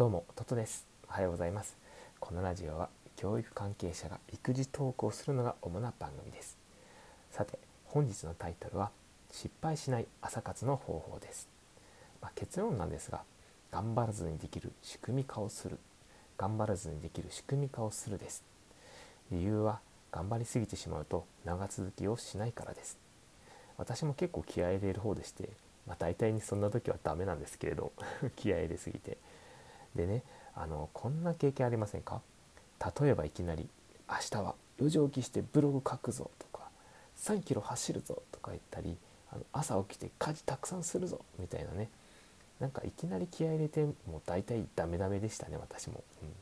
どうもトトです。おはようございます。このラジオは教育関係者が育児トークをするのが主な番組です。さて本日のタイトルは失敗しない朝活の方法です、まあ、結論なんですが頑張らずにできる仕組み化をする。頑張らずにできる仕組み化をするです。理由は頑張りすぎてしまうと長続きをしないからです。私も結構気合い入れる方でしてまあ、大体にそんな時はダメなんですけれど 気合い入れすぎて。でねあのこんな経験ありませんか？例えばいきなり「明日は4時起きしてブログ書くぞ」とか「3キロ走るぞ」とか言ったりあの朝起きて家事たくさんするぞみたいなね。なんかいきなり気合入れてもう大体ダメダメでしたね私も。うん、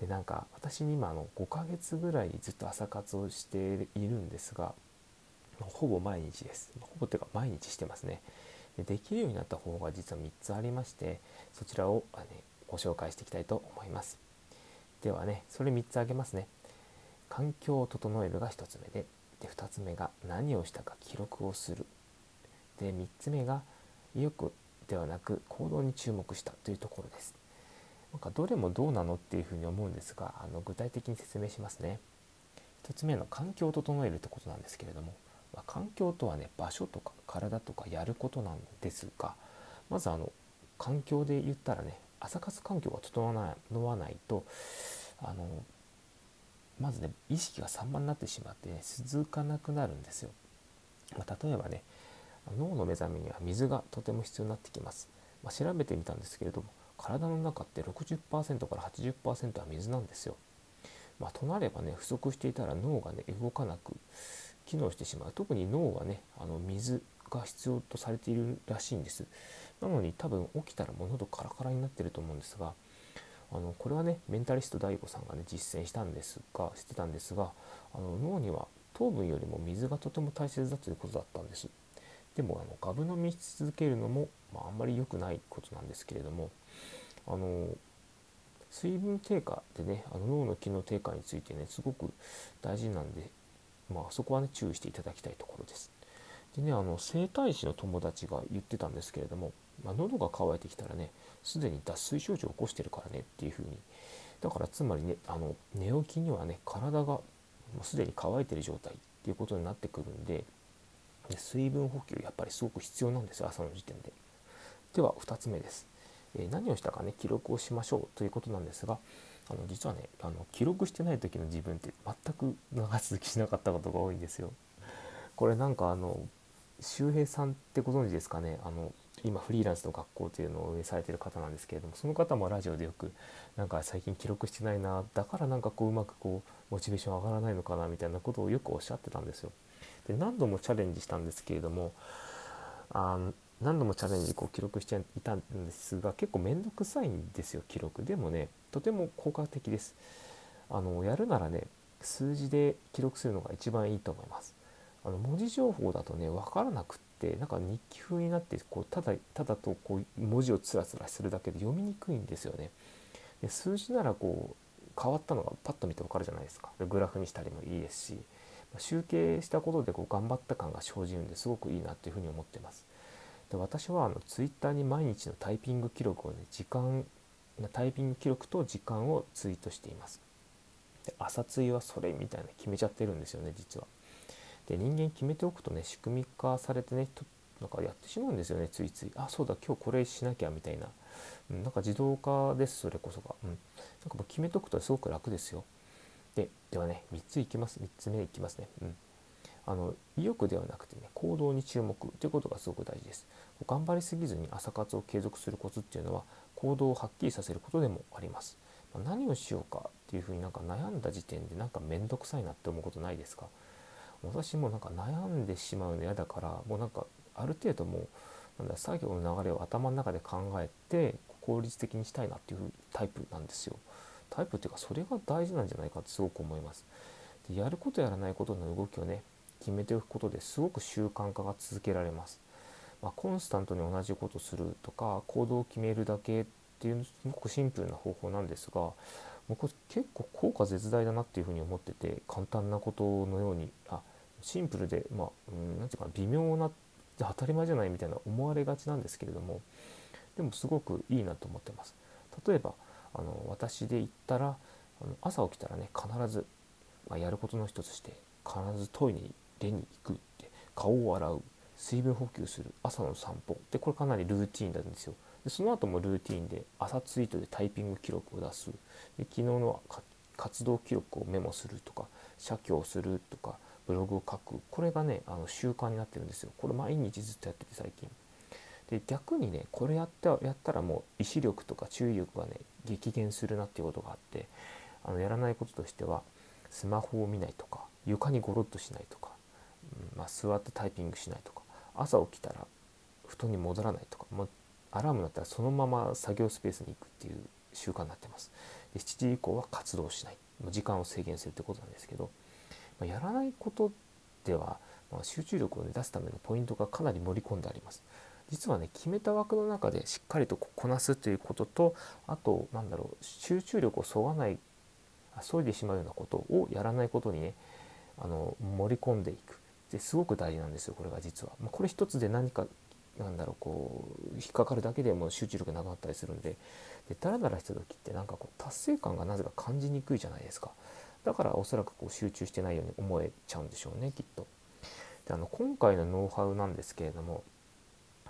でなんか私に今あの5ヶ月ぐらいずっと朝活をしているんですがほぼ毎日です。ほぼっていうか毎日してますね。でできるようになった方が実は3つありましてそちらをあ、ね、ご紹介していきたいと思います。ではねそれ3つ挙げますね。環境を整えるが1つ目でで2つ目が何をしたか記録をする。で3つ目が意欲ではなく行動に注目したというところです。なんかどれもどうなのっていうふうに思うんですがあの具体的に説明しますね。1つ目の環境を整えるってことなんですけれどもまあ、環境とはね場所とか体とかやることなんですがまずあの環境で言ったらね朝活環境が整わないとあのまずね意識が散漫になってしまって、ね、続かなくなるんですよ。まあ、例えばね脳の目覚めには水がとても必要になってきます。まあ、調べてみたんですけれども体の中って60%から80%は水なんですよ。まあ、となればね不足していたら脳がね動かなく機能してしまう。特に脳はねあの水が必要とされているらしいんです。なのに多分起きたらもう喉カラカラになってると思うんですがあのこれはねメンタリスト DAIGO さんがね実践したんですがしてたんですがあの脳には糖分よりも水がとても大切だということだったんです。でもあのガブ飲みし続けるのも、まあ、あんまり良くないことなんですけれどもあの水分低下でねあの脳の機能低下についてねすごく大事なんでまあ、そこはね注意していただきたいところです。でねあの整体師の友達が言ってたんですけれども、まあ、喉が渇いてきたらねすでに脱水症状を起こしてるからねっていうふうにだからつまりねあの寝起きにはね体がすでに乾いてる状態っていうことになってくるんでで水分補給やっぱりすごく必要なんですよ朝の時点で。では2つ目です。え、何をしたかね記録をしましょうということなんですがあの実はねあの記録してない時の自分って全く長続きしなかったことが多いんですよ。これなんかあの周平さんってご存知ですかね？あの今フリーランスの学校というのを運営されてる方なんですけれどもその方もラジオでよくなんか最近記録してないなだからなんかこううまくこうモチベーション上がらないのかなみたいなことをよくおっしゃってたんですよ。で何度もチャレンジしたんですけれどもあ何度もチャレンジこう記録していたんですが結構面倒くさいんですよ記録。でもねとても効果的です。あのやるならね数字で記録するのが一番いいと思います。あの文字情報だとね分からなくってなんか日記風になってこうただただとこう文字をつらつらするだけで読みにくいんですよね。で数字ならこう変わったのがパッと見て分かるじゃないですか。グラフにしたりもいいですし集計したことでこう頑張った感が生じるんですごくいいなっていうふうに思ってます。で私はあのツイッターに毎日のタイピング記録をね時間タイピング記録と時間をツイートしています。で朝ツイはそれみたいな決めちゃってるんですよね実は。で人間決めておくとね仕組み化されてねなんかやってしまうんですよねついつい。あそうだ今日これしなきゃみたいな、うん、なんか自動化ですそれこそが、うん、なんかもう決めておくとすごく楽ですよ。でではね3ついきます。3つ目いきますね、うん、あの意欲ではなくてね行動に注目ということがすごく大事です。頑張りすぎずに朝活を継続するコツっていうのは行動をはっきりさせることでもあります、ま、何をしようかっていうふうになんか悩んだ時点でなんか面倒くさいなって思うことないですか？私もなんか悩んでしまうの嫌だからもうなんかある程度もうなんだ作業の流れを頭の中で考えて効率的にしたいなっていうタイプなんですよ。タイプっていうかそれが大事なんじゃないかってすごく思います。でやることやらないことの動きをね決めておくことですごく習慣化が続けられます。まあ、コンスタントに同じことするとか行動を決めるだけっていうすごくシンプルな方法なんですが僕結構効果絶大だなっていうふうに思ってて簡単なことのようにあシンプルでまあ何て言うか微妙な当たり前じゃないみたいな思われがちなんですけれどもでもすごくいいなと思ってます例えばあの私で言ったらあの朝起きたらね必ず、まあ、やることの一つとして必ずトイレに出に行くって顔を洗う水分補給する朝の散歩。でこれかなりルーティーンなんですよ。でその後もルーティーンで朝ツイートでタイピング記録を出す。で昨日の活動記録をメモするとか写経をするとかブログを書く。これがねあの習慣になってるんですよ。これ毎日ずっとやってて最近。で逆にねこれやったやったらもう意志力とか注意力がね激減するなっていうことがあってあのやらないこととしてはスマホを見ないとか床にゴロッとしないとか、まあ、座ってタイピングしないとか朝起きたら布団に戻らないとかもうアラームだったらそのまま作業スペースに行くっていう習慣になってます。で7時以降は活動しない。時間を制限するってことなんですけど、まあ、やらないことでは、まあ、集中力を、ね、出すためのポイントがかなり盛り込んであります。実はね決めた枠の中でしっかりとこなすということとあとなんだろう集中力をそがない削いでしまうようなことをやらないことにねあの盛り込んでいく。ですごく大事なんですよこれが実は。まあ、これ一つで何かなんだろうこう引っかかるだけでも集中力なくなったりするんででダラダラした時ってなんかこう達成感がなぜか感じにくいじゃないですかだからおそらくこう集中してないように思えちゃうんでしょうねきっと。であの今回のノウハウなんですけれども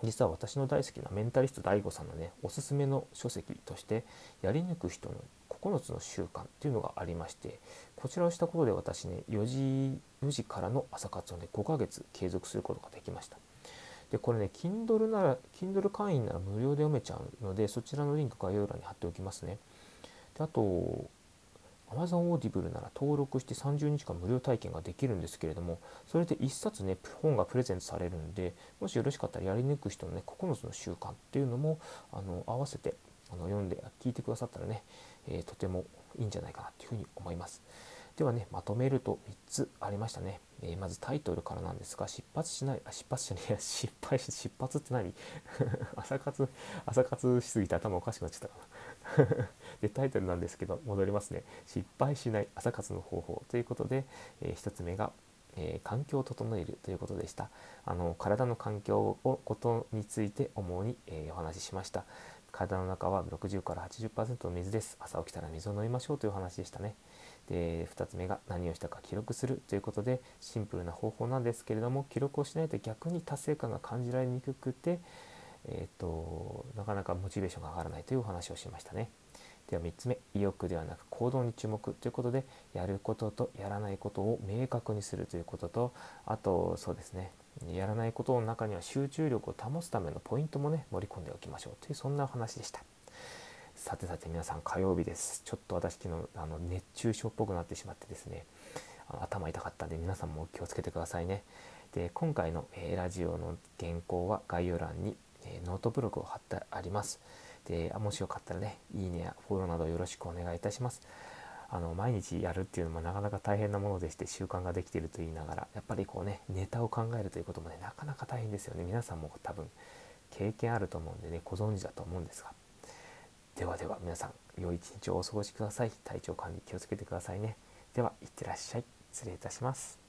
実は私の大好きなメンタリスト DAIGO さんのねおすすめの書籍としてやり抜く人の9つの習慣っていうのがありましてこちらをしたことで私ね4時 ,4 時からの朝活をね5ヶ月継続することができました。でこれね Kindle なら Kindle 会員なら無料で読めちゃうのでそちらのリンク概要欄に貼っておきますね。であと Amazon Audible なら登録して30日間無料体験ができるんですけれどもそれで1冊ね本がプレゼントされるんでもしよろしかったらやり抜く人のね9つの習慣っていうのもあの合わせてあの読んで聞いてくださったらね、えー、とてもいいんじゃないかなっていうふうに思います。ではねまとめると3つありましたね、えー、まずタイトルからなんですが失発しないあ失発しない。失敗し失発って何？朝活朝活しすぎて頭おかしくなっちゃったかな。でタイトルなんですけど戻りますね。失敗しない朝活の方法。ということで、えー、1つ目が、えー、環境を整える。ということでした。あの体の環境をことについて主に、えー、お話ししました。体の中は60から80%の水です朝起きたら水を飲みましょうという話でしたねで2つ目が何をしたか記録するということでシンプルな方法なんですけれども記録をしないと逆に達成感が感じられにくくて、えーと、なかなかモチベーションが上がらないというお話をしましたね。では3つ目意欲ではなく行動に注目ということでやることとやらないことを明確にするということとあとそうですねやらないことの中には集中力を保つためのポイントもね盛り込んでおきましょうというそんなお話でした。さてさて皆さん火曜日です。ちょっと私昨日あの熱中症っぽくなってしまってですね頭痛かったんで皆さんも気をつけてくださいね。で今回の、えー、ラジオの原稿は概要欄に、えー、ノートブログを貼ってあります。でもしよかったらねいいねやフォローなどよろしくお願いいたします。あの毎日やるっていうのもなかなか大変なものでして習慣ができていると言いながらやっぱりこうねネタを考えるということもねなかなか大変ですよね。皆さんも多分経験あると思うんでねご存知だと思うんですが。ではでは皆さん良い一日をお過ごしください。体調管理気をつけてくださいね。ではいってらっしゃい。失礼いたします。